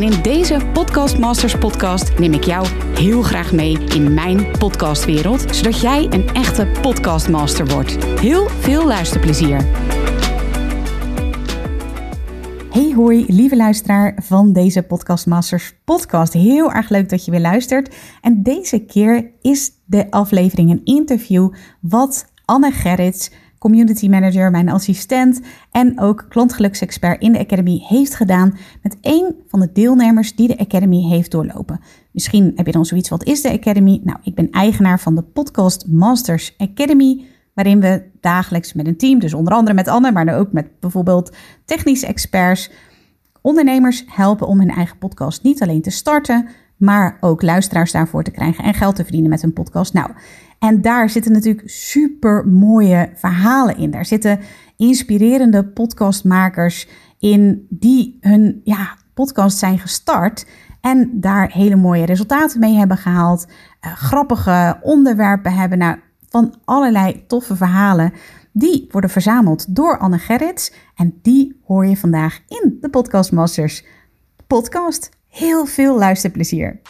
En in deze Podcast Masters podcast neem ik jou heel graag mee in mijn podcastwereld, zodat jij een echte podcastmaster wordt. Heel veel luisterplezier. Hey hoi, lieve luisteraar van deze Podcast Masters podcast. Heel erg leuk dat je weer luistert. En deze keer is de aflevering een interview wat Anne Gerrits community manager, mijn assistent en ook klantgeluksexpert in de Academy heeft gedaan met één van de deelnemers die de Academy heeft doorlopen. Misschien heb je dan zoiets, wat is de Academy? Nou, ik ben eigenaar van de Podcast Masters Academy, waarin we dagelijks met een team, dus onder andere met Anne, maar ook met bijvoorbeeld technische experts, ondernemers helpen om hun eigen podcast niet alleen te starten, maar ook luisteraars daarvoor te krijgen en geld te verdienen met hun podcast. Nou, en daar zitten natuurlijk super mooie verhalen in. Daar zitten inspirerende podcastmakers in die hun ja, podcast zijn gestart en daar hele mooie resultaten mee hebben gehaald. Uh, grappige onderwerpen hebben. Nou, van allerlei toffe verhalen. Die worden verzameld door Anne Gerrits. En die hoor je vandaag in de Podcast Masters podcast. Heel veel luisterplezier.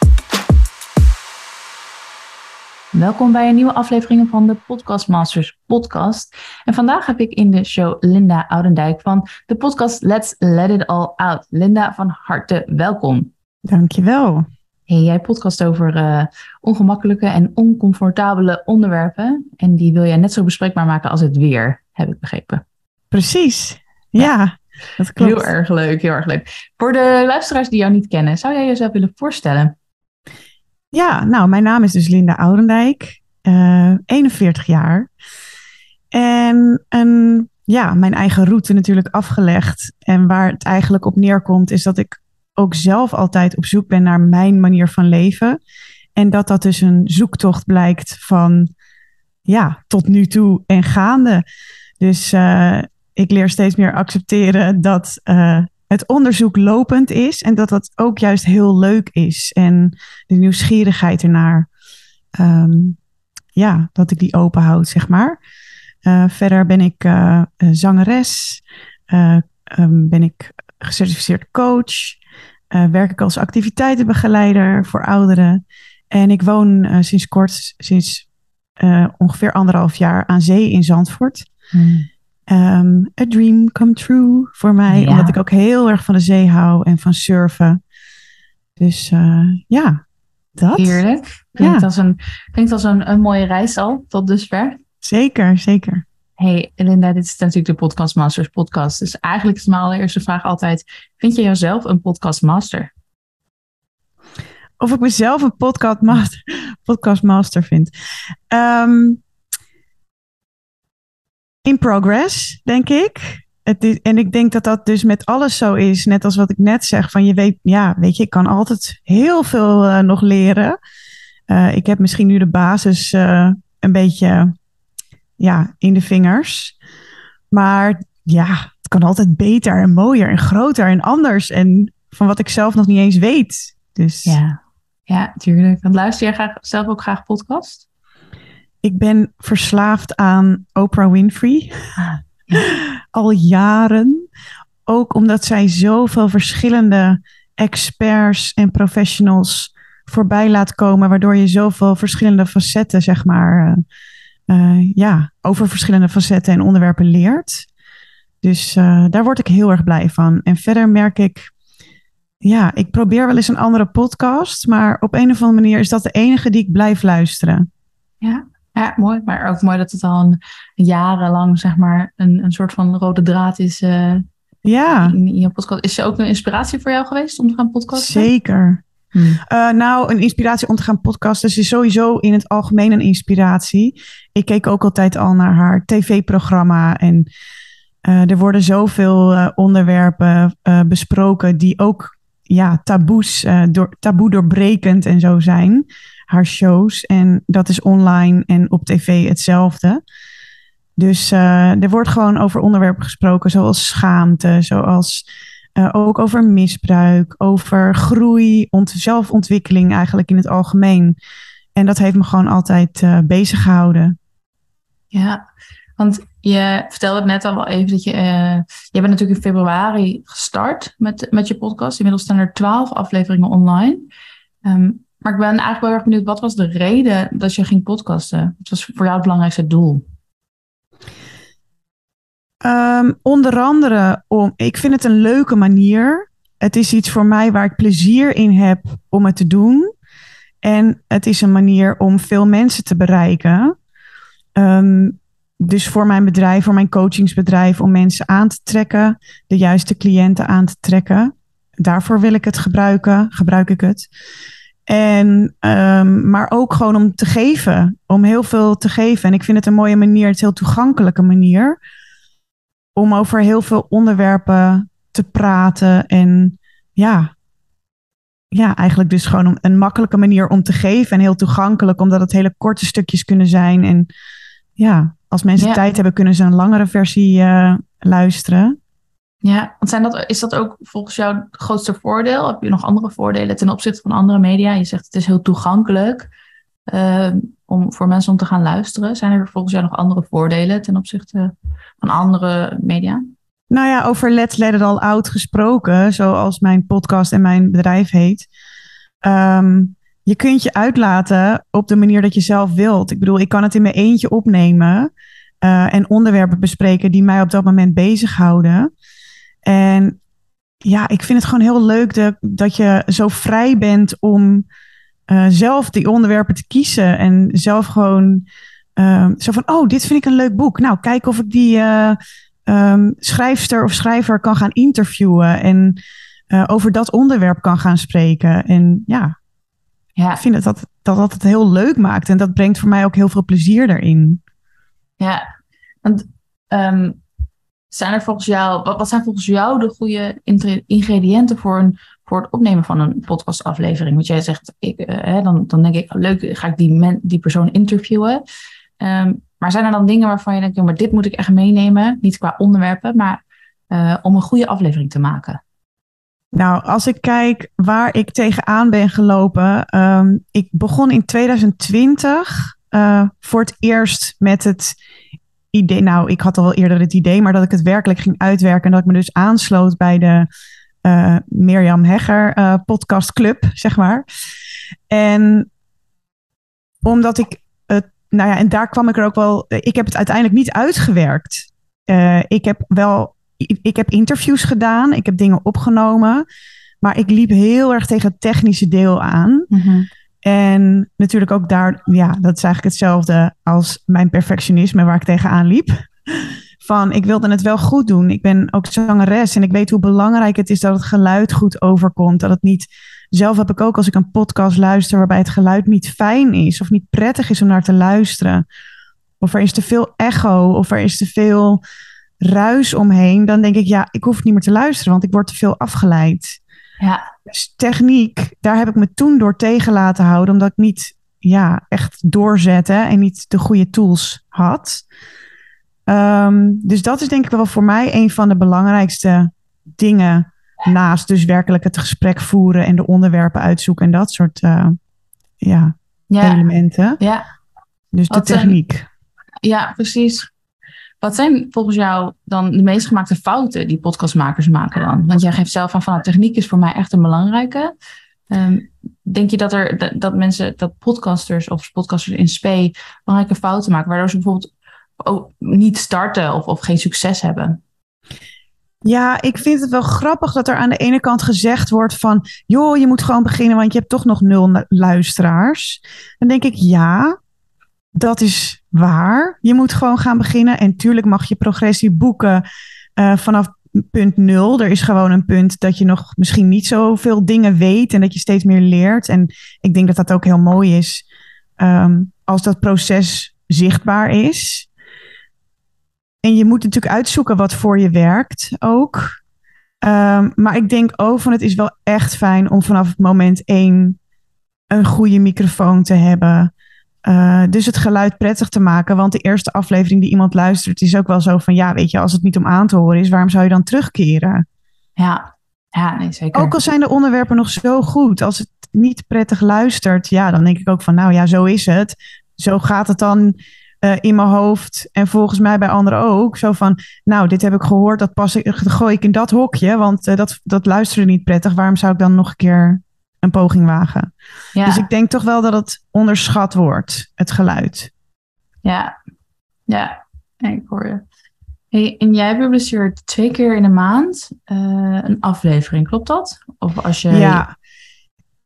Welkom bij een nieuwe aflevering van de Podcast Masters podcast. En vandaag heb ik in de show Linda Oudendijk van de podcast Let's Let It All Out. Linda, van harte welkom. Dankjewel. Hey, jij podcast over uh, ongemakkelijke en oncomfortabele onderwerpen. En die wil jij net zo bespreekbaar maken als het weer, heb ik begrepen. Precies, ja. ja. Dat klopt. Heel erg leuk, heel erg leuk. Voor de luisteraars die jou niet kennen, zou jij jezelf willen voorstellen? Ja, nou, mijn naam is dus Linda Oudendijk, uh, 41 jaar. En een, ja, mijn eigen route natuurlijk afgelegd. En waar het eigenlijk op neerkomt, is dat ik ook zelf altijd op zoek ben naar mijn manier van leven. En dat dat dus een zoektocht blijkt van, ja, tot nu toe en gaande. Dus uh, ik leer steeds meer accepteren dat uh, het onderzoek lopend is en dat dat ook juist heel leuk is. En de nieuwsgierigheid ernaar, um, ja, dat ik die open houd, zeg maar. Uh, verder ben ik uh, zangeres, um, ben ik gecertificeerd coach, werk ik als activiteitenbegeleider voor ouderen. En ik woon sinds kort, sinds ongeveer anderhalf jaar aan zee in Zandvoort. Hmm um, a dream come true voor mij. Omdat ik ook heel erg van de zee hou en van surfen. Dus uh, ja, dat. Heerlijk. Klinkt ja. als, een, klinkt als een, een mooie reis al tot dusver. Zeker, zeker. Hey Linda, dit is natuurlijk de Podcast Masters podcast. Dus eigenlijk is mijn allereerste vraag altijd: vind je jezelf een podcast master? Of ik mezelf een podcast master, podcast master vind. Um, in progress, denk ik. Het is, en ik denk dat dat dus met alles zo is. Net als wat ik net zeg. Van je weet, ja, weet je, ik kan altijd heel veel uh, nog leren. Uh, ik heb misschien nu de basis uh, een beetje ja, in de vingers. Maar ja, het kan altijd beter en mooier en groter en anders. En van wat ik zelf nog niet eens weet. Dus. Ja, ja, tuurlijk. Dan luister jij graag, zelf ook graag podcast? Ik ben verslaafd aan Oprah Winfrey. Al jaren. Ook omdat zij zoveel verschillende experts en professionals voorbij laat komen, waardoor je zoveel verschillende facetten, zeg maar, uh, ja, over verschillende facetten en onderwerpen leert. Dus uh, daar word ik heel erg blij van. En verder merk ik, ja, ik probeer wel eens een andere podcast, maar op een of andere manier is dat de enige die ik blijf luisteren. Ja, ja, mooi. Maar ook mooi dat het al een, jarenlang, zeg maar, een, een soort van rode draad is. Uh, ja. In, in, je podcast. Is ze ook een inspiratie voor jou geweest om te gaan podcasten? Zeker. Hmm. Uh, nou, een inspiratie om te gaan podcasten is sowieso in het algemeen een inspiratie. Ik keek ook altijd al naar haar tv-programma en uh, er worden zoveel onderwerpen besproken die ook ja, taboes, door, taboe doorbrekend en zo zijn haar shows. En dat is online en op tv hetzelfde. Dus uh, er wordt gewoon over onderwerpen gesproken, zoals schaamte, zoals uh, ook over misbruik, over groei, ont zelfontwikkeling eigenlijk in het algemeen. En dat heeft me gewoon altijd uh, bezig gehouden. Ja, want je vertelde het net al wel even dat je. Je bent natuurlijk in februari gestart met, met je podcast. Inmiddels staan er twaalf afleveringen online. Um, maar ik ben eigenlijk wel erg benieuwd, wat was de reden dat je ging podcasten? Wat was voor jou het belangrijkste doel? Um, onder andere om, ik vind het een leuke manier. Het is iets voor mij waar ik plezier in heb om het te doen. En het is een manier om veel mensen te bereiken. Um, dus voor mijn bedrijf, voor mijn coachingsbedrijf, om mensen aan te trekken, de juiste cliënten aan te trekken. Daarvoor wil ik het gebruiken, gebruik ik het. En, um, maar ook gewoon om te geven, om heel veel te geven. En ik vind het een mooie manier, het is een heel toegankelijke manier om over heel veel onderwerpen te praten. En ja, ja, eigenlijk dus gewoon een makkelijke manier om te geven en heel toegankelijk, omdat het hele korte stukjes kunnen zijn. En ja, als mensen tijd hebben, kunnen ze een langere versie uh, luisteren. Ja, want zijn dat, is dat ook volgens jou het grootste voordeel? Heb je nog andere voordelen ten opzichte van andere media? Je zegt het is heel toegankelijk uh, om, voor mensen om te gaan luisteren. Zijn er volgens jou nog andere voordelen ten opzichte van andere media? Nou ja, over Let's Let It All Out gesproken, zoals mijn podcast en mijn bedrijf heet. Um, je kunt je uitlaten op de manier dat je zelf wilt. Ik bedoel, ik kan het in mijn eentje opnemen uh, en onderwerpen bespreken die mij op dat moment bezighouden. En ja, ik vind het gewoon heel leuk de, dat je zo vrij bent om uh, zelf die onderwerpen te kiezen en zelf gewoon uh, zo van, oh, dit vind ik een leuk boek. Nou, kijk of ik die uh, um, schrijfster of schrijver kan gaan interviewen en over dat onderwerp kan gaan spreken. En ja, ja. ik vind dat dat, dat dat het heel leuk maakt en dat brengt voor mij ook heel veel plezier erin. Ja, want um, zijn er volgens jou, wat, wat zijn volgens jou de goede ingrediënten voor, een, voor het opnemen van een podcastaflevering? Want jij zegt, ik, uh, dan, dan denk ik, leuk, ga ik die, die persoon interviewen. Um, maar zijn er dan dingen waarvan je denkt, maar dit moet ik echt meenemen, niet qua onderwerpen, maar uh, om een goede aflevering te maken? Nou, als ik kijk waar ik tegenaan ben gelopen. Um, ik begon in 2020 uh, voor het eerst met het idee. Nou, ik had al wel eerder het idee, maar dat ik het werkelijk ging uitwerken. En dat ik me dus aansloot bij de uh, Mirjam Hegger uh, podcast club, zeg maar. En omdat ik het, nou ja, en daar kwam ik er ook wel. Ik heb het uiteindelijk niet uitgewerkt. Uh, ik heb wel, ik heb interviews gedaan, ik heb dingen opgenomen, maar ik liep heel erg tegen het technische deel aan. -hmm. En natuurlijk ook daar, ja, dat is eigenlijk hetzelfde als mijn perfectionisme waar ik tegenaan liep. Van ik wilde het wel goed doen. Ik ben ook zangeres en ik weet hoe belangrijk het is dat het geluid goed overkomt. Dat het niet. Zelf heb ik ook als ik een podcast luister waarbij het geluid niet fijn is of niet prettig is om naar te luisteren. Of er is te veel echo of er is te veel ruis omheen. Dan denk ik, ja, ik hoef niet meer te luisteren, want ik word te veel afgeleid. Ja. Dus techniek, daar heb ik me toen door tegen laten houden, omdat ik niet ja, echt doorzette en niet de goede tools had. Um, dus dat is denk ik wel voor mij een van de belangrijkste dingen. Naast dus werkelijk het gesprek voeren en de onderwerpen uitzoeken en dat soort uh, ja, ja, elementen. Ja. Dus de techniek. Ja, precies. Wat zijn volgens jou dan de meest gemaakte fouten die podcastmakers maken dan? Want jij geeft zelf aan van, nou, techniek is voor mij echt een belangrijke. Um, denk je dat er dat mensen, dat podcasters of podcasters in spe belangrijke fouten maken, waardoor ze bijvoorbeeld niet starten of, of geen succes hebben? Ja, ik vind het wel grappig dat er aan de ene kant gezegd wordt van, joh, je moet gewoon beginnen, want je hebt toch nog nul luisteraars. Dan denk ik, ja, dat is waar. Je moet gewoon gaan beginnen. En tuurlijk mag je progressie boeken uh, vanaf punt nul. Er is gewoon een punt dat je nog misschien niet zoveel dingen weet en dat je steeds meer leert. En ik denk dat dat ook heel mooi is um, als dat proces zichtbaar is. En je moet natuurlijk uitzoeken wat voor je werkt ook. Um, maar ik denk ook van het is wel echt fijn om vanaf moment één een goede microfoon te hebben uh, dus het geluid prettig te maken. Want de eerste aflevering die iemand luistert is ook wel zo van... ja, weet je, als het niet om aan te horen is... waarom zou je dan terugkeren? Ja, ja nee, zeker. Ook al zijn de onderwerpen nog zo goed... als het niet prettig luistert... ja, dan denk ik ook van... nou ja, zo is het. Zo gaat het dan uh, in mijn hoofd... en volgens mij bij anderen ook. Zo van, nou, dit heb ik gehoord... dat pas ik, gooi ik in dat hokje... want uh, dat, dat luisterde niet prettig. Waarom zou ik dan nog een keer een poging wagen. Ja. Dus ik denk toch wel dat het onderschat wordt, het geluid. Ja, ja, ik hoor je. Hey, en jij publiceert twee keer in de maand uh, een aflevering, klopt dat? Of als je... Ja,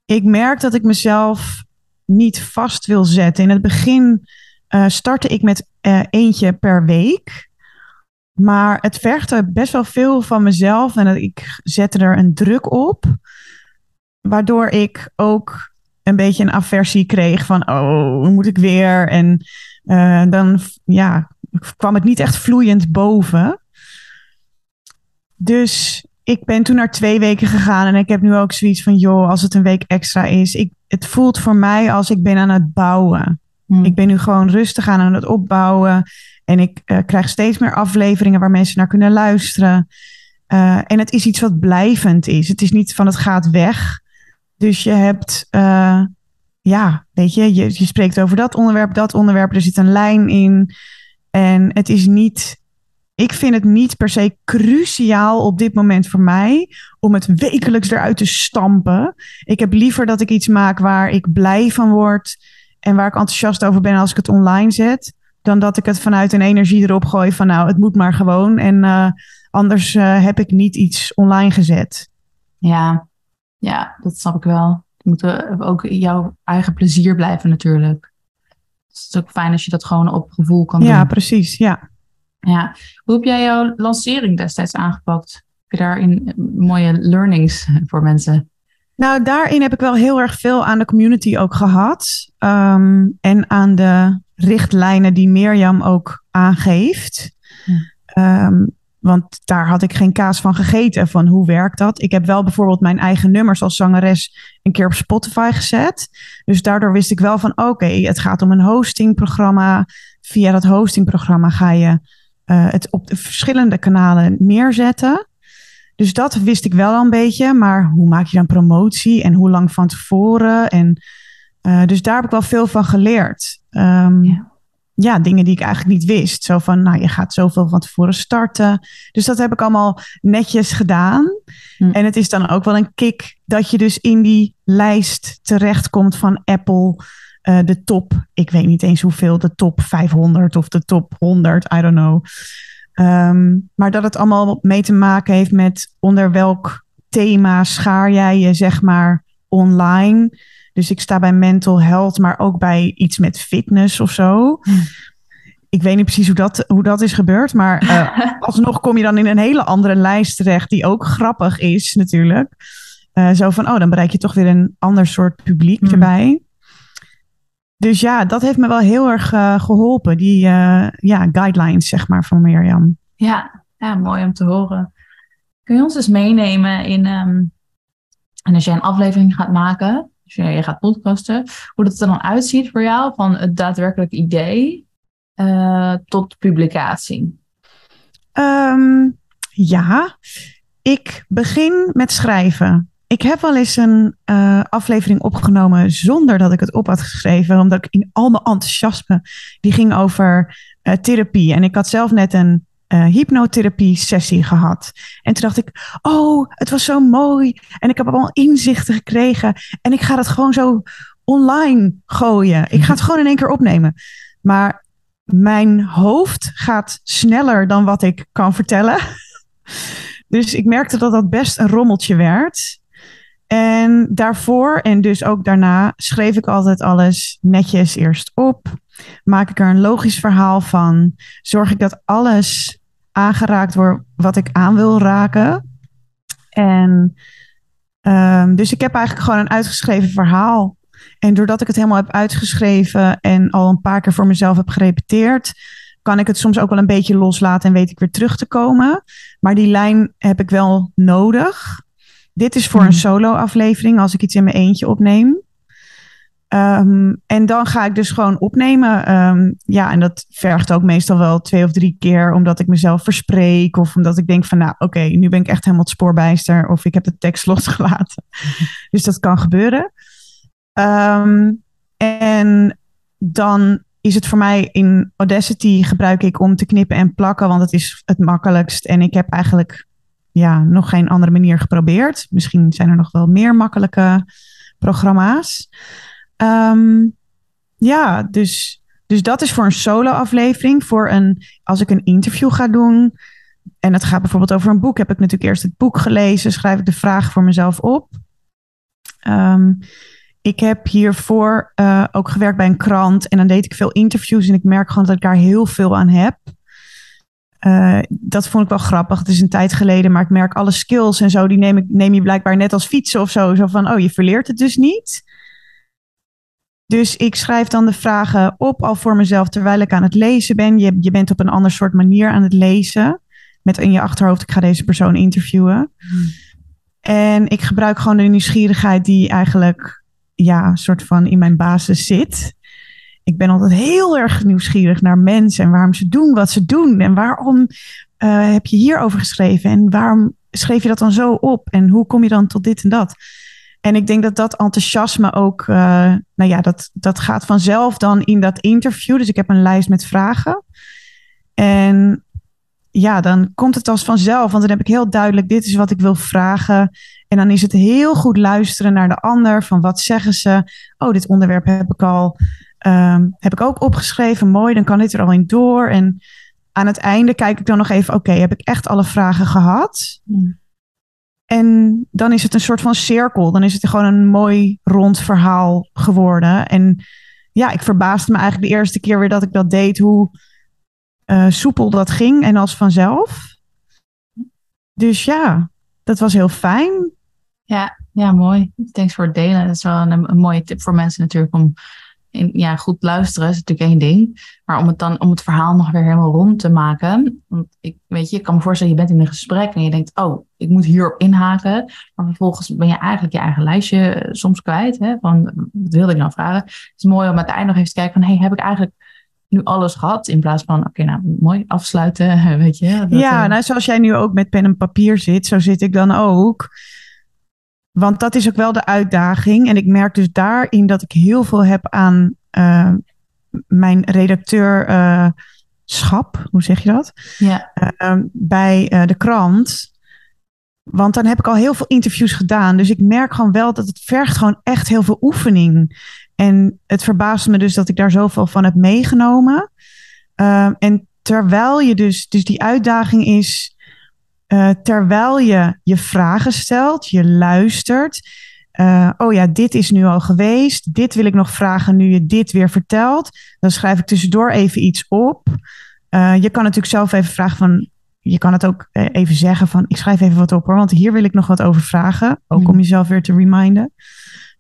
ik merk dat ik mezelf niet vast wil zetten. In het begin uh, startte ik met uh, eentje per week. Maar het vergde best wel veel van mezelf en ik zette er een druk op waardoor ik ook een beetje een aversie kreeg van, oh, moet ik weer? En uh, dan ja, kwam het niet echt vloeiend boven. Dus ik ben toen naar twee weken gegaan en ik heb nu ook zoiets van, joh, als het een week extra is, ik, het voelt voor mij als ik ben aan het bouwen. Hmm. Ik ben nu gewoon rustig aan het opbouwen en ik uh, krijg steeds meer afleveringen waar mensen naar kunnen luisteren. Uh, en het is iets wat blijvend is. Het is niet van het gaat weg. Dus je hebt, uh, ja, weet je, je, spreekt over dat onderwerp, dat onderwerp, er zit een lijn in. En het is niet, ik vind het niet per se cruciaal op dit moment voor mij om het wekelijks eruit te stampen. Ik heb liever dat ik iets maak waar ik blij van word en waar ik enthousiast over ben als ik het online zet, dan dat ik het vanuit een energie erop gooi van nou, het moet maar gewoon en uh, anders uh, heb ik niet iets online gezet. Ja, ja, dat snap ik wel. Je moet ook jouw eigen plezier blijven natuurlijk. Dus het is ook fijn als je dat gewoon op gevoel kan doen. Ja, precies. Ja. ja. Hoe heb jij jouw lancering destijds aangepakt? Heb je daarin mooie learnings voor mensen? Nou, daarin heb ik wel heel erg veel aan de community ook gehad. Um, en aan de richtlijnen die Mirjam ook aangeeft. Ja. Um, want daar had ik geen kaas van gegeten. Van hoe werkt dat? Ik heb wel bijvoorbeeld mijn eigen nummers als zangeres een keer op Spotify gezet. Dus daardoor wist ik wel van oké, het gaat om een hostingprogramma. Via dat hostingprogramma ga je uh, het op de verschillende kanalen neerzetten. Dus dat wist ik wel een beetje. Maar hoe maak je dan promotie en hoe lang van tevoren? En, uh, dus daar heb ik wel veel van geleerd. Um, ja ja, dingen die ik eigenlijk niet wist. Zo van, nou, je gaat zoveel van tevoren starten. Dus dat heb ik allemaal netjes gedaan. Hm. En het is dan ook wel een kick dat je dus in die lijst terechtkomt van Apple. Uh, de top, ik weet niet eens hoeveel, de top 500 of de top 100, I don't know. Um, maar dat het allemaal mee te maken heeft met onder welk thema schaar jij je, zeg maar, online. Dus ik sta bij mental health, maar ook bij iets met fitness of zo. Hm. Ik weet niet precies hoe dat, hoe dat is gebeurd, maar uh, alsnog kom je dan in een hele andere lijst terecht, die ook grappig is natuurlijk. Uh, zo van, oh, dan bereik je toch weer een ander soort publiek mm. erbij. Dus ja, dat heeft me wel heel erg uh, geholpen, die ja, guidelines, zeg maar, van Mirjam. Ja, ja, mooi om te horen. Kun je ons eens meenemen in, um, en als jij een aflevering gaat maken, dus je gaat podcasten, hoe dat er dan uitziet voor jou van het daadwerkelijk idee uh, tot publicatie? Um, ja, ik begin met schrijven. Ik heb wel eens een uh, aflevering opgenomen zonder dat ik het op had geschreven, omdat ik in al mijn enthousiasme, die ging over uh, therapie. En ik had zelf net een uh, hypnotherapie sessie gehad. En toen dacht ik, oh, het was zo mooi. En ik heb allemaal inzichten gekregen. En ik ga dat gewoon zo online gooien. Ik ga het gewoon in één keer opnemen. Maar mijn hoofd gaat sneller dan wat ik kan vertellen. Dus ik merkte dat dat best een rommeltje werd. En daarvoor en dus ook daarna schreef ik altijd alles netjes eerst op. Maak ik er een logisch verhaal van. Zorg ik dat alles aangeraakt wordt wat ik aan wil raken. En um, dus ik heb eigenlijk gewoon een uitgeschreven verhaal. En doordat ik het helemaal heb uitgeschreven en al een paar keer voor mezelf heb gerepeteerd, kan ik het soms ook wel een beetje loslaten en weet ik weer terug te komen. Maar die lijn heb ik wel nodig. Dit is voor een hmm. solo-aflevering als ik iets in mijn eentje opneem. Ehm, en dan ga ik dus gewoon opnemen. Ehm, ja, en dat vergt ook meestal wel twee of drie keer, omdat ik mezelf verspreek. Of omdat ik denk van, nou oké, nu ben ik echt helemaal het spoorbijster. Of ik heb de tekst losgelaten. dus dat kan gebeuren. Ehm, en dan is het voor mij in Audacity gebruik ik om te knippen en plakken, want het is het makkelijkst. En ik heb eigenlijk ja, nog geen andere manier geprobeerd. Misschien zijn er nog wel meer makkelijke programma's. Ehm, ja, dus, dus dat is voor een solo-aflevering. Voor een, als ik een interview ga doen. En het gaat bijvoorbeeld over een boek. Heb ik natuurlijk eerst het boek gelezen. Schrijf ik de vraag voor mezelf op. Ehm, ik heb hiervoor uh, ook gewerkt bij een krant. En dan deed ik veel interviews. En ik merk gewoon dat ik daar heel veel aan heb. Uh, dat vond ik wel grappig. Het is een tijd geleden, maar ik merk alle skills en zo, die neem, ik, neem je blijkbaar net als fietsen of zo. Zo van, oh, je verleert het dus niet. Dus ik schrijf dan de vragen op al voor mezelf terwijl ik aan het lezen ben. Je, je bent op een ander soort manier aan het lezen. Met in je achterhoofd, ik ga deze persoon interviewen. Hmm. En ik gebruik gewoon de nieuwsgierigheid die eigenlijk ja, soort van in mijn basis zit. Ik ben altijd heel erg nieuwsgierig naar mensen en waarom ze doen wat ze doen. En waarom uh, heb je hierover geschreven? En waarom schreef je dat dan zo op? En hoe kom je dan tot dit en dat? En ik denk dat dat enthousiasme ook, uh, nou ja, dat, dat gaat vanzelf dan in dat interview. Dus ik heb een lijst met vragen. En ja, dan komt het als vanzelf, want dan heb ik heel duidelijk, dit is wat ik wil vragen. En dan is het heel goed luisteren naar de ander, van wat zeggen ze? Oh, dit onderwerp heb ik al, um, heb ik ook opgeschreven, mooi, dan kan dit er al in door. En aan het einde kijk ik dan nog even, oké, heb ik echt alle vragen gehad? En dan is het een soort van cirkel. Dan is het gewoon een mooi rond verhaal geworden. En ja, ik verbaasde me eigenlijk de eerste keer weer dat ik dat deed, hoe uh, soepel dat ging en als vanzelf. Dus ja, dat was heel fijn. Ja, ja, mooi. Thanks voor het delen. Dat is wel een, een mooie tip voor mensen natuurlijk om ja, goed luisteren is natuurlijk één ding. Maar om het dan om het verhaal nog weer helemaal rond te maken. Want ik weet je, ik kan me voorstellen, je bent in een gesprek en je denkt, oh, ik moet hierop inhaken. Maar vervolgens ben je eigenlijk je eigen lijstje eh, soms kwijt. Hè, van wat wilde ik nou vragen? Het is mooi om uiteindelijk nog even te kijken van, hey, heb ik eigenlijk nu alles gehad. In plaats van, oké, nou mooi afsluiten, weet je. Dat, ja, uh... nou zoals jij nu ook met pen en papier zit, zo zit ik dan ook. Want dat is ook wel de uitdaging. En ik merk dus daarin dat ik heel veel heb aan uh, mijn redacteurschap. Uh, Hoe zeg je dat? Ja. Uh, bij eh, de krant. Want dan heb ik al heel veel interviews gedaan. Dus ik merk gewoon wel dat het vergt gewoon echt heel veel oefening. En het verbaast me dus dat ik daar zoveel van heb meegenomen. Ehm, en terwijl je dus, dus die uitdaging is uh, terwijl je je vragen stelt, je luistert. Uh, oh ja, dit is nu al geweest. Dit wil ik nog vragen nu je dit weer vertelt. Dan schrijf ik tussendoor even iets op. Uh, je kan natuurlijk zelf even vragen van. Je kan het ook even zeggen van. Ik schrijf even wat op hoor, want hier wil ik nog wat over vragen. Ook mm. om jezelf weer te reminden.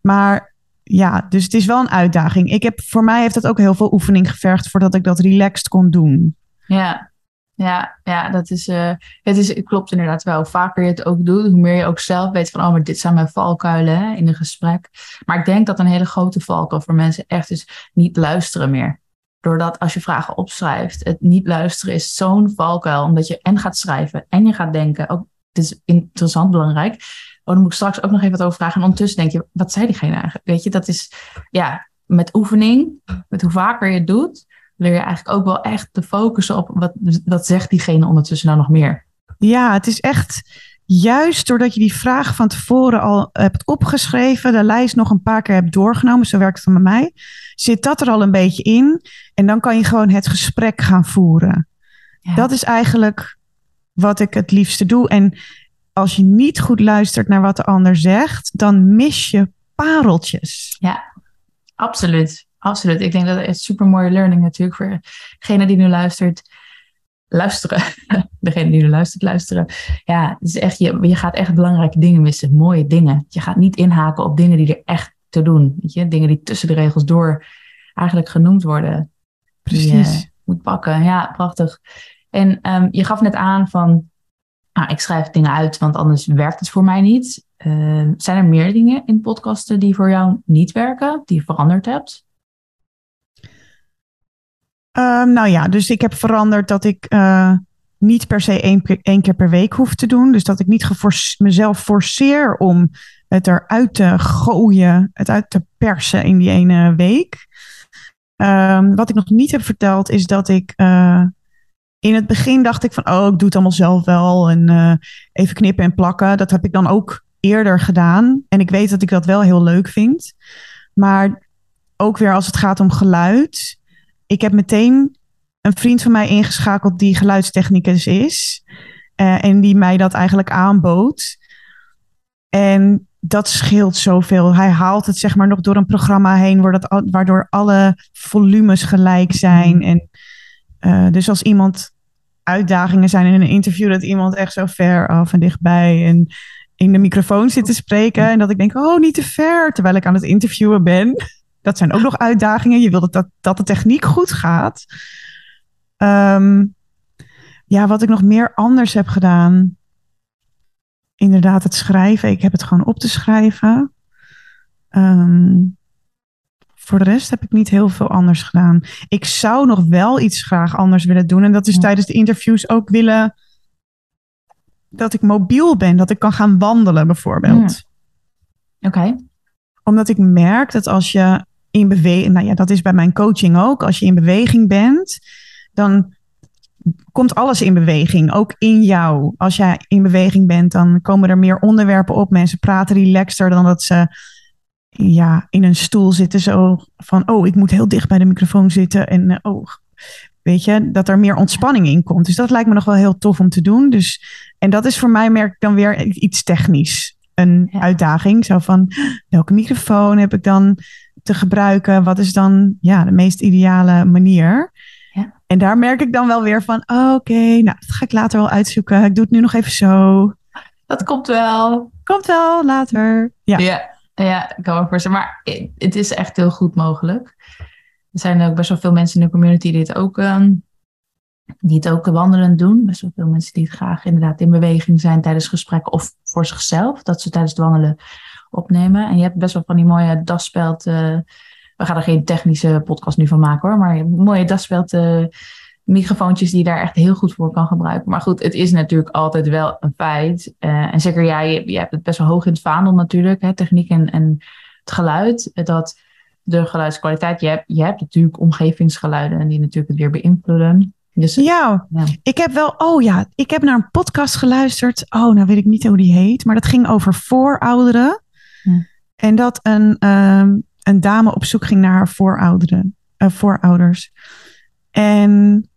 Maar ja, dus het is wel een uitdaging. Ik heb, voor mij heeft dat ook heel veel oefening gevergd voordat ik dat relaxed kon doen. Ja, ja, ja, dat is, uh, het is, klopt inderdaad wel. Hoe vaker je het ook doet, hoe meer je ook zelf weet van, oh, maar dit zijn mijn valkuilen in een gesprek. Maar ik denk dat een hele grote valkuil voor mensen echt is niet luisteren meer. Doordat als je vragen opschrijft, het niet luisteren is zo'n valkuil, omdat je en gaat schrijven en je gaat denken, ook, het is interessant, belangrijk. Oh, dan moet ik straks ook nog even wat over vragen. En ondertussen denk je, wat zei diegene eigenlijk? Weet je, dat is, ja, met oefening, met hoe vaker je het doet, leer je eigenlijk ook wel echt te focussen op wat, wat zegt diegene ondertussen nou nog meer. Ja, het is echt juist doordat je die vraag van tevoren al hebt opgeschreven, de lijst nog een paar keer hebt doorgenomen, zo werkt het bij mij, zit dat er al een beetje in. En dan kan je gewoon het gesprek gaan voeren. Dat is eigenlijk wat ik het liefste doe. En als je niet goed luistert naar wat de ander zegt, dan mis je pareltjes. Ja, absoluut. Absoluut. Ik denk dat het super mooie learning natuurlijk voor degene die nu luistert. Luisteren. Degene die nu luistert, luisteren. Ja, het is echt, je, je gaat echt belangrijke dingen missen. Mooie dingen. Je gaat niet inhaken op dingen die er echt te doen. Weet je? Dingen die tussen de regels door eigenlijk genoemd worden. Precies. Moet pakken. Ja, prachtig. En um, je gaf net aan van, nou, ik schrijf dingen uit, want anders werkt het voor mij niet. Ehm, zijn er meer dingen in podcasten die voor jou niet werken, die je veranderd hebt? Ehm, nou ja, dus ik heb veranderd dat ik uh, niet per se één, keer per week hoef te doen. Dus dat ik niet mezelf forceer om het eruit te gooien, het uit te persen in die ene week. Um, wat ik nog niet heb verteld is dat ik uh, in het begin dacht ik van, oh, ik doe het allemaal zelf wel en uh, even knippen en plakken. Dat heb ik dan ook eerder gedaan. En ik weet dat ik dat wel heel leuk vind. Maar ook weer als het gaat om geluid. Ik heb meteen een vriend van mij ingeschakeld die geluidstechnicus is. Uh, en die mij dat eigenlijk aanbood. En dat scheelt zoveel. Hij haalt het zeg maar nog door een programma heen, waardoor alle volumes gelijk zijn. En uh, dus als iemand uitdagingen zijn in een interview, dat iemand echt zo ver af en dichtbij en in de microfoon zit te spreken. En dat ik denk, oh, niet te ver, terwijl ik aan het interviewen ben. Dat zijn ook nog uitdagingen. Je wil dat, dat, de techniek goed gaat. Um, ja, wat ik nog meer anders heb gedaan. Inderdaad, het schrijven. Ik heb het gewoon op te schrijven. Um, voor de rest heb ik niet heel veel anders gedaan. Ik zou nog wel iets graag anders willen doen. En dat is tijdens de interviews ook willen dat ik mobiel ben, dat ik kan gaan wandelen bijvoorbeeld. Oké. Omdat ik merk dat als je in beweging, nou ja, dat is bij mijn coaching ook, als je in beweging bent, dan komt alles in beweging, ook in jou. Als jij in beweging bent, dan komen er meer onderwerpen op. Mensen praten relaxter dan dat ze ja, in een stoel zitten zo van, oh, ik moet heel dicht bij de microfoon zitten en uh, oh, weet je, dat er meer ontspanning in komt. Dus dat lijkt me nog wel heel tof om te doen. Dus, en dat is voor mij, merk ik dan weer iets technisch. Een uitdaging, zo van, welke microfoon heb ik dan te gebruiken? Wat is dan ja, de meest ideale manier? Ja. En daar merk ik dan wel weer van, oh, oké, nou, dat ga ik later wel uitzoeken. Ik doe het nu nog even zo. Dat komt wel. Komt wel, later. Ja. ja. Ja, ik kan me voorstellen. Maar het is echt heel goed mogelijk. Er zijn ook best wel veel mensen in de community die het ook, um, die het ook wandelend doen. Best wel veel mensen die het graag inderdaad in beweging zijn tijdens gesprekken of voor zichzelf. Dat ze tijdens het wandelen opnemen. En je hebt best wel van die mooie daspeld. Uh, we gaan er geen technische podcast nu van maken hoor. Maar mooie daspeld uh, microfoontjes die je daar echt heel goed voor kan gebruiken. Maar goed, het is natuurlijk altijd wel een feit. Uh, en zeker jij, je, je, hebt het best wel hoog in het vaandel natuurlijk, hè, techniek en, en het geluid. Dat de geluidskwaliteit, je hebt, je hebt natuurlijk omgevingsgeluiden die natuurlijk het weer beïnvloeden. Dus, ja, ja, ik heb wel, oh ja, ik heb naar een podcast geluisterd. Oh, nou weet ik niet hoe die heet, maar dat ging over voorouderen. Hm. En dat een, um, een dame op zoek ging naar haar voorouderen, uh, voorouders. En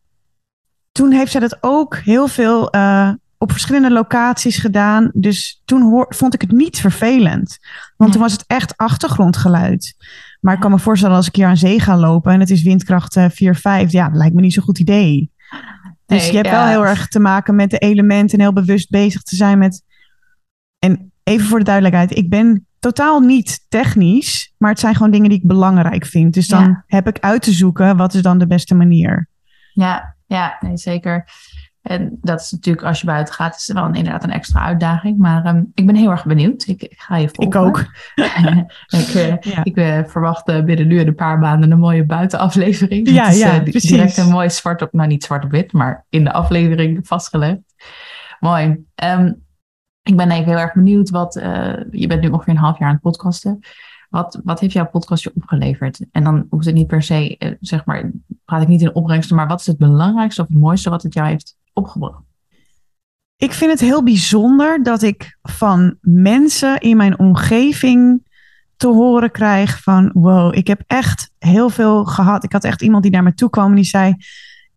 toen heeft zij dat ook heel veel uh, op verschillende locaties gedaan. Dus toen hoor, vond ik het niet vervelend. Want toen was het echt achtergrondgeluid. Maar ik kan me voorstellen als ik hier aan zee ga lopen en het is windkracht 4, eh, 5. Ja, dat lijkt me niet zo'n goed idee. Dus je hebt wel heel erg te maken met de elementen en heel bewust bezig te zijn met. En even voor de duidelijkheid, ik ben totaal niet technisch, maar het zijn gewoon dingen die ik belangrijk vind. Dus dan heb ik uit te zoeken wat is dan de beste manier. Ja, ja, nee, zeker. En dat is natuurlijk, als je buiten gaat, is het wel een, inderdaad een extra uitdaging. Maar um, ik ben heel erg benieuwd. Ik, ik ga je volgen. Ik ook. ik uh, ja. ik uh, verwacht uh, binnen nu en een paar maanden een mooie buitenaflevering. Ja, is, ja, precies. Direct een mooi zwart op, nou niet zwart op wit, maar in de aflevering vastgelegd. Mooi. Um, ik ben even heel erg benieuwd wat, je bent nu ongeveer een half jaar aan het podcasten. Wat, wat heeft jouw podcast je opgeleverd? En dan hoeft het niet per se, zeg maar, praat ik niet in opbrengsten, maar wat is het belangrijkste of het mooiste wat het jou heeft opgebracht? Ik vind het heel bijzonder dat ik van mensen in mijn omgeving te horen krijg van wow, ik heb echt heel veel gehad. Ik had echt iemand die naar me toe kwam en die zei,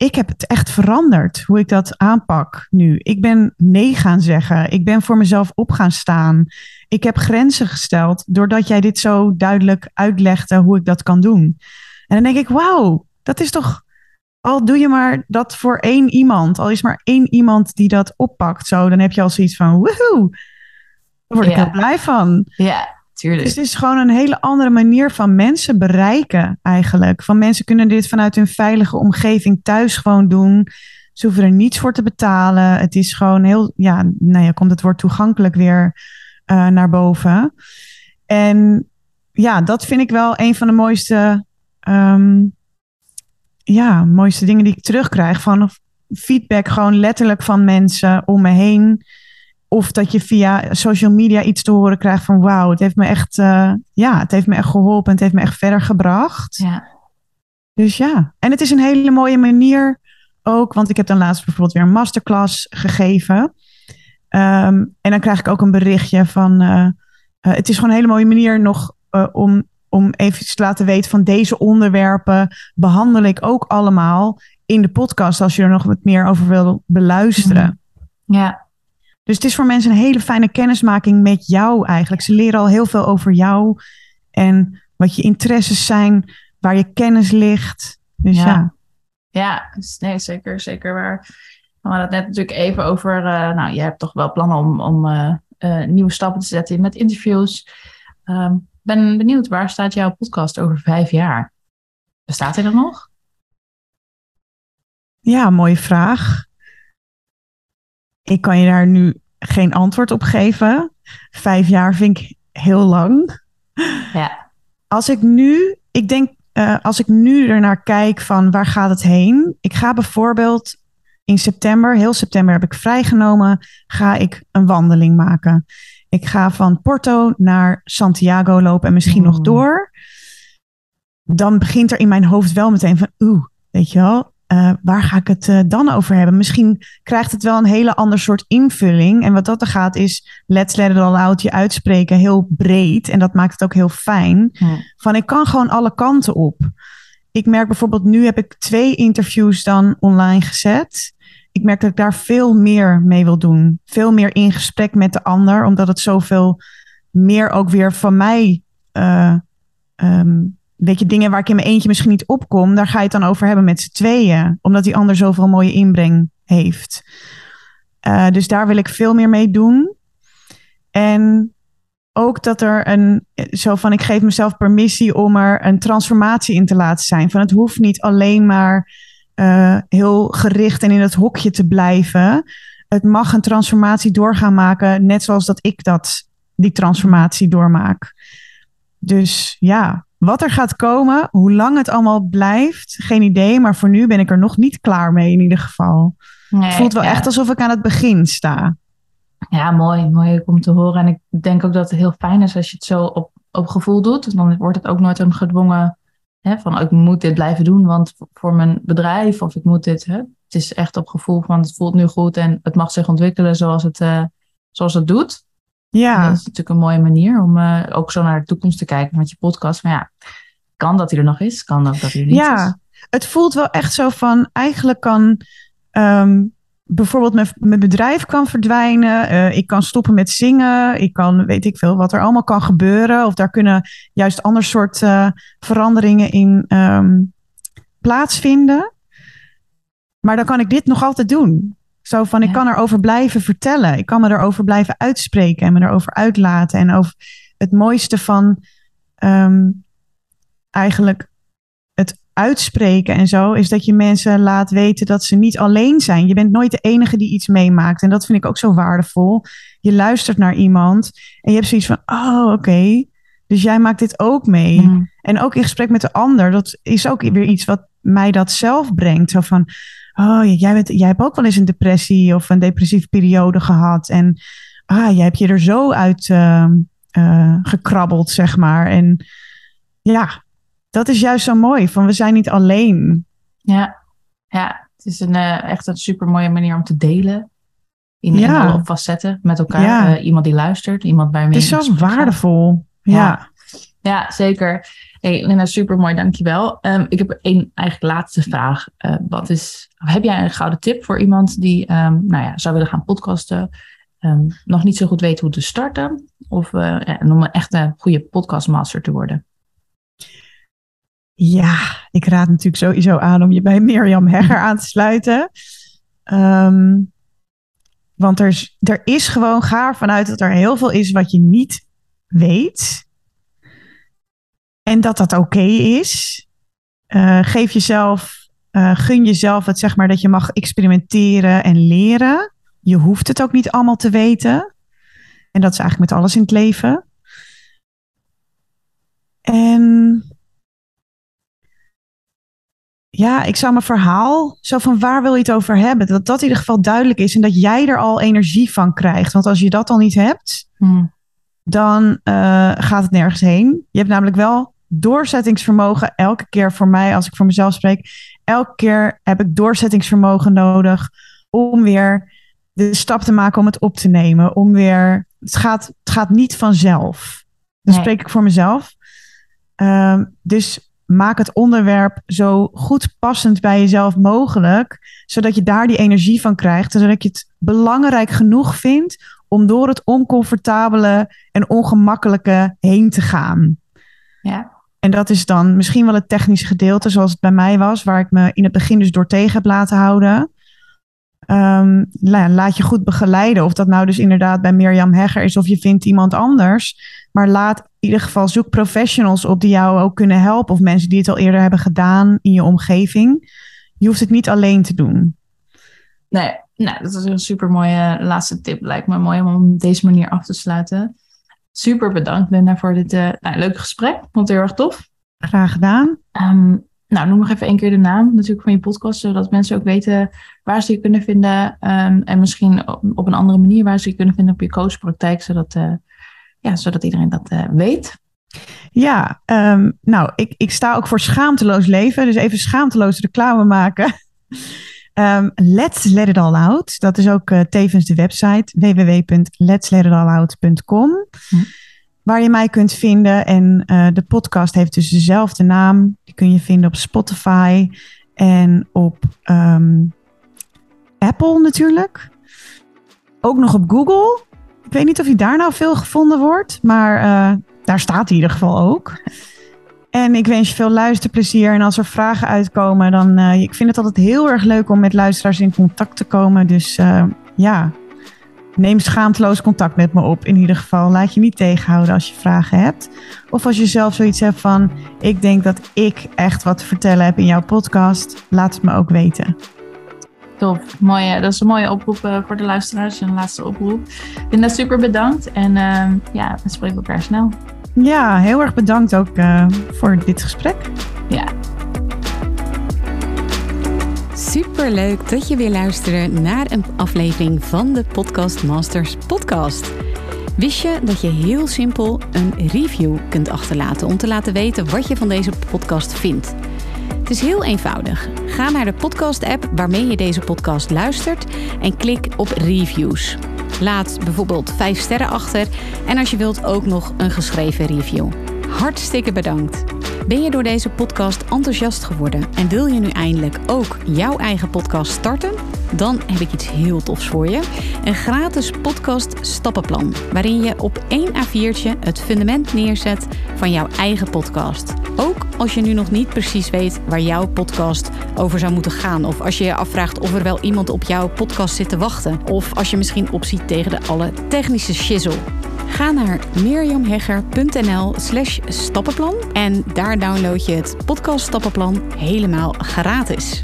ik heb het echt veranderd hoe ik dat aanpak nu. Ik ben nee gaan zeggen. Ik ben voor mezelf op gaan staan. Ik heb grenzen gesteld doordat jij dit zo duidelijk uitlegde hoe ik dat kan doen. En dan denk ik, wauw, dat is toch al doe je maar dat voor één iemand, al is maar één iemand die dat oppakt, zo, dan heb je al zoiets van, woehoe, daar word ik heel blij van. Ja, Dus het is gewoon een hele andere manier van mensen bereiken eigenlijk. Van mensen kunnen dit vanuit hun veilige omgeving thuis gewoon doen. Ze hoeven er niets voor te betalen. Het is gewoon heel, ja, nou ja, komt het woord toegankelijk weer eh, naar boven. En ja, dat vind ik wel een van de mooiste, ehm, ja, mooiste dingen die ik terugkrijg. Van feedback gewoon letterlijk van mensen om me heen. Of dat je via social media iets te horen krijgt van wauw, het heeft me echt, uh, ja, het heeft me echt geholpen. Het heeft me echt verder gebracht. Ja. Dus ja, en het is een hele mooie manier ook, want ik heb dan laatst bijvoorbeeld weer een masterclass gegeven. Um, en dan krijg ik ook een berichtje van, uh, uh, het is gewoon een hele mooie manier nog om, om even te laten weten van deze onderwerpen behandel ik ook allemaal in de podcast als je er nog wat meer over wil beluisteren. Ja. Dus het is voor mensen een hele fijne kennismaking met jou eigenlijk. Ze leren al heel veel over jou en wat je interesses zijn, waar je kennis ligt. Dus ja. Ja, ja dus nee, zeker, zeker waar. We hadden het net natuurlijk even over, uh, nou, je hebt toch wel plannen om, om uh, uh, nieuwe stappen te zetten met interviews. Um, ben benieuwd, waar staat jouw podcast over vijf jaar? Bestaat hij er nog? Ja, mooie vraag. Ik kan je daar nu geen antwoord op geven. Vijf jaar vind ik heel lang. Ja. Als ik nu, ik denk, uh, als ik nu ernaar kijk van waar gaat het heen? Ik ga bijvoorbeeld in september, heel september heb ik vrijgenomen, ga ik een wandeling maken. Ik ga van Porto naar Santiago lopen en misschien mm. nog door. Dan begint er in mijn hoofd wel meteen van, oeh, weet je wel, uh, waar ga ik het uh, dan over hebben? Misschien krijgt het wel een hele ander soort invulling. En wat dat er gaat is, let's let it all out, je uitspreken heel breed. En dat maakt het ook heel fijn. Van ik kan gewoon alle kanten op. Ik merk bijvoorbeeld, nu heb ik twee interviews dan online gezet. Ik merk dat ik daar veel meer mee wil doen. Veel meer in gesprek met de ander, omdat het zoveel meer ook weer van mij uh, um, weet je, dingen waar ik in mijn eentje misschien niet opkom, daar ga je het dan over hebben met z'n tweeën. Omdat die ander zoveel mooie inbreng heeft. Uh, dus daar wil ik veel meer mee doen. En ook dat er een, zo van, ik geef mezelf permissie om er een transformatie in te laten zijn. Van het hoeft niet alleen maar uh, heel gericht en in het hokje te blijven. Het mag een transformatie doorgaan maken, net zoals dat ik dat, die transformatie doormaak. Dus ja, wat er gaat komen, hoe lang het allemaal blijft, geen idee. Maar voor nu ben ik er nog niet klaar mee in ieder geval. Nee, het voelt wel ja. echt alsof ik aan het begin sta. Ja, mooi. Mooi om te horen. En ik denk ook dat het heel fijn is als je het zo op, op gevoel doet. Dan wordt het ook nooit een gedwongen hè, van oh, ik moet dit blijven doen, want voor mijn bedrijf of ik moet dit. Hè. Het is echt op gevoel van het voelt nu goed en het mag zich ontwikkelen zoals het, uh, zoals het doet. Ja. En dat is natuurlijk een mooie manier om uh, ook zo naar de toekomst te kijken met je podcast. Maar ja, kan dat hij er nog is, kan ook dat hij er niet ja, is. het voelt wel echt zo van, eigenlijk kan um, bijvoorbeeld mijn, mijn bedrijf kan verdwijnen. Uh, ik kan stoppen met zingen. Ik kan, weet ik veel, wat er allemaal kan gebeuren. Of daar kunnen juist ander soort uh, veranderingen in um, plaatsvinden. Maar dan kan ik dit nog altijd doen. Zo van, ik kan erover blijven vertellen. Ik kan me erover blijven uitspreken en me erover uitlaten. En over het mooiste van um, eigenlijk het uitspreken en zo, is dat je mensen laat weten dat ze niet alleen zijn. Je bent nooit de enige die iets meemaakt. En dat vind ik ook zo waardevol. Je luistert naar iemand en je hebt zoiets van, oh, oké. Okay, dus jij maakt dit ook mee. En ook in gesprek met de ander, dat is ook weer iets wat mij dat zelf brengt. Zo van, oh, jij, bent, jij hebt ook wel eens een depressie of een depressieve periode gehad. En ah, jij hebt je er zo uit uh, uh, gekrabbeld, zeg maar. En ja, dat is juist zo mooi. Van we zijn niet alleen. Ja, ja het is een, uh, echt een super mooie manier om te delen. In, ja. in alle facetten met elkaar. Ja. iemand die luistert, iemand bij me. Het is zo waardevol. Ja. ja. Ja, zeker. Hey, Linda, super mooi, dankjewel. Um, ik heb één eigenlijk laatste vraag. Uh, wat is, heb jij een gouden tip voor iemand die um, nou ja, zou willen gaan podcasten, um, nog niet zo goed weet hoe te starten, of ja, om een echte goede podcastmaster te worden? Ja, ik raad natuurlijk sowieso aan om je bij Mirjam Hegger aan te sluiten. want er is, er is gewoon gaar vanuit dat er heel veel is wat je niet weet. En dat dat oké is. Uh, geef jezelf, uh, gun jezelf het zeg maar dat je mag experimenteren en leren. Je hoeft het ook niet allemaal te weten. En dat is eigenlijk met alles in het leven. En ja, ik zou mijn verhaal, zo van waar wil je het over hebben, dat dat in ieder geval duidelijk is en dat jij er al energie van krijgt. Want als je dat al niet hebt, Hmm. Dan eh, gaat het nergens heen. Je hebt namelijk wel doorzettingsvermogen elke keer voor mij, als ik voor mezelf spreek. Elke keer heb ik doorzettingsvermogen nodig om weer de stap te maken om het op te nemen. Om weer, het gaat, het gaat niet vanzelf. Dan Nee. spreek ik voor mezelf. Ehm, dus maak het onderwerp zo goed passend bij jezelf mogelijk, zodat je daar die energie van krijgt, zodat je het belangrijk genoeg vindt om door het oncomfortabele en ongemakkelijke heen te gaan. Ja. En dat is dan misschien wel het technische gedeelte, zoals het bij mij was, waar ik me in het begin dus door tegen heb laten houden. Ehm, la- laat je goed begeleiden. Of dat nou dus inderdaad bij Mirjam Hegger is of je vindt iemand anders. Maar laat in ieder geval zoek professionals op die jou ook kunnen helpen. Of mensen die het al eerder hebben gedaan in je omgeving. Je hoeft het niet alleen te doen. Nee, nou, dat is een super mooie laatste tip. Lijkt me mooi om op deze manier af te sluiten. Super bedankt, Linda, voor dit eh, nou, leuke gesprek. Vond het heel erg tof. Graag gedaan. Ehm, nou, noem nog even één keer de naam natuurlijk van je podcast, zodat mensen ook weten waar ze je kunnen vinden. ehm, en misschien op, op een andere manier waar ze je kunnen vinden op je coachpraktijk, zodat, eh, ja, zodat iedereen dat eh, weet. Ja, ehm, nou, ik, ik sta ook voor schaamteloos leven. Dus even schaamteloos reclame maken. Ehm, Let's Let It All Out. Dat is ook eh, tevens de website www.letsletitallout.com. Hm. Waar je mij kunt vinden. En eh, de podcast heeft dus dezelfde naam. Die kun je vinden op Spotify en op ehm, Apple natuurlijk. Ook nog op Google. Ik weet niet of hij daar nou veel gevonden wordt, maar eh, daar staat hij in ieder geval ook. En ik wens je veel luisterplezier. En als er vragen uitkomen, dan uh, ik vind het altijd heel erg leuk om met luisteraars in contact te komen. Dus uh, ja, neem schaamteloos contact met me op. In ieder geval, laat je niet tegenhouden als je vragen hebt. Of als je zelf zoiets hebt van, ik denk dat ik echt wat te vertellen heb in jouw podcast, laat het me ook weten. Top, mooie, dat is een mooie oproep voor de luisteraars. Een laatste oproep. Linda, super bedankt. En ja, we spreken elkaar snel. Ja, heel erg bedankt ook uh, voor dit gesprek. Ja. Super leuk dat je weer luisterde naar een aflevering van de Podcast Masters podcast. Wist je dat je heel simpel een review kunt achterlaten om te laten weten wat je van deze podcast vindt? Het is heel eenvoudig. Ga naar de podcast-app waarmee je deze podcast luistert en klik op reviews. Laat bijvoorbeeld 5 sterren achter en als je wilt ook nog een geschreven review. Hartstikke bedankt. Ben je door deze podcast enthousiast geworden en wil je nu eindelijk ook jouw eigen podcast starten? Dan heb ik iets heel tofs voor je. Een gratis podcast stappenplan waarin je op één A4'tje het fundament neerzet van jouw eigen podcast. Ook als je nu nog niet precies weet waar jouw podcast over zou moeten gaan of als je je afvraagt of er wel iemand op jouw podcast zit te wachten of als je misschien opziet tegen de alle technische shizzle. Ga naar mirjamhegger.nl slash stappenplan en daar download je het podcast stappenplan helemaal gratis.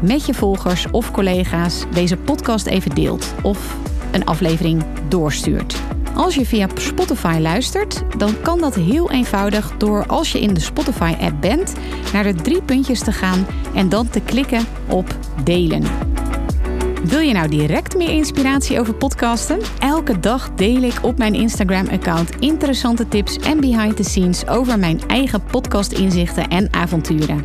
met je volgers of collega's deze podcast even deelt of een aflevering doorstuurt. Als je via Spotify luistert, dan kan dat heel eenvoudig door als je in de Spotify-app bent, naar de drie puntjes te gaan en dan te klikken op delen. Wil je nou direct meer inspiratie over podcasten? Elke dag deel ik op mijn Instagram-account interessante tips en behind the scenes over mijn eigen podcast-inzichten en avonturen.